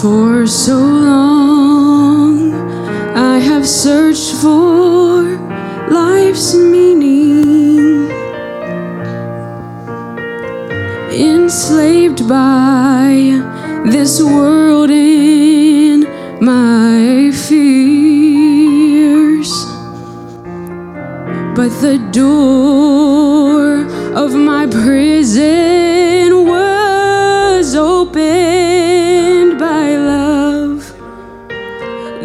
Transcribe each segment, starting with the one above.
For so long I have searched for life's meaning, enslaved by this world in my But the door of my prison was opened by love.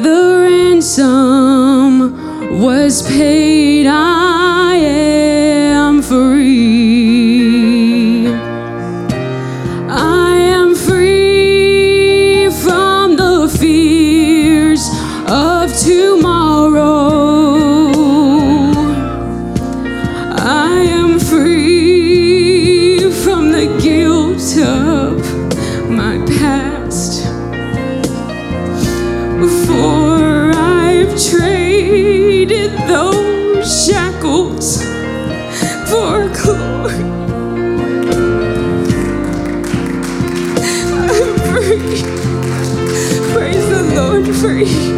The ransom was paid. I am free. Traded those shackles for glory. I'm free. Praise the Lord, free.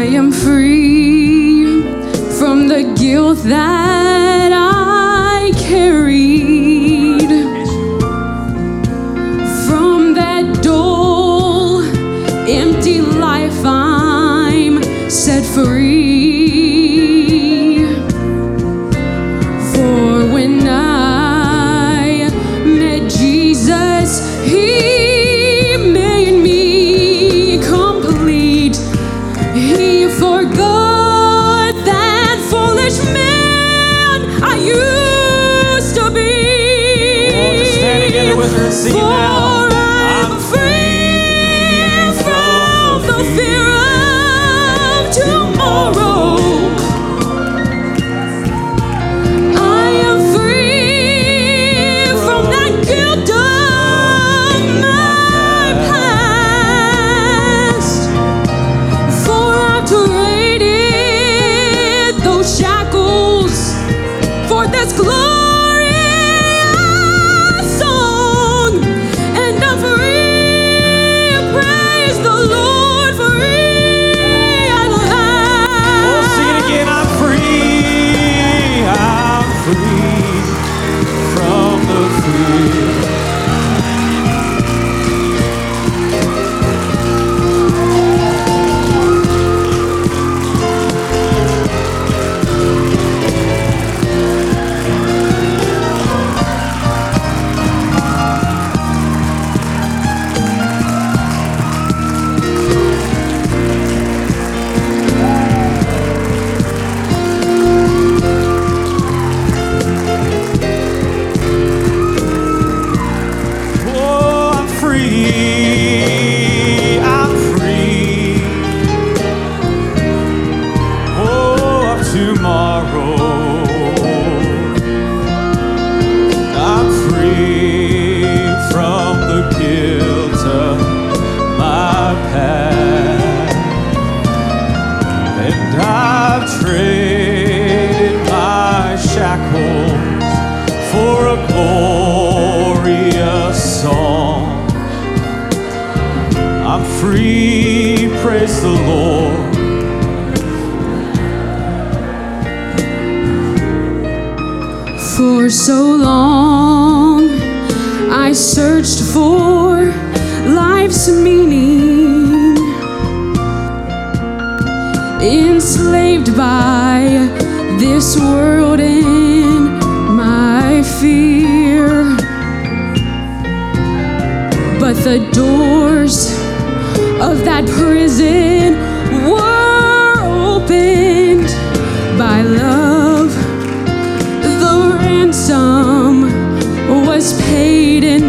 I am free from the guilt that I carried. From that dull, empty life, I'm set free. Free. I'm free. Oh, of tomorrow. I'm free from the guilt free. Praise the Lord. For so long, I searched for life's meaning, enslaved by this world and my fear. But the doors of that prison were opened by love. The ransom was paid, and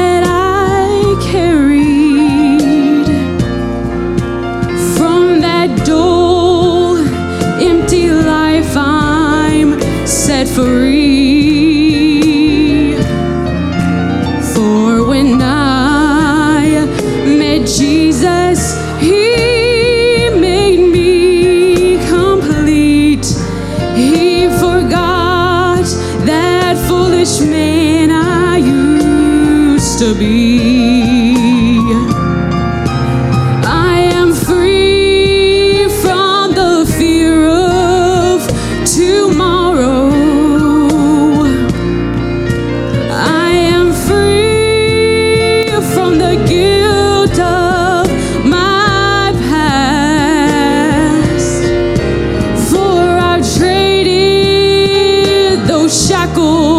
free. For when I met Jesus, He made me complete. He forgot that foolish man I used to be. saco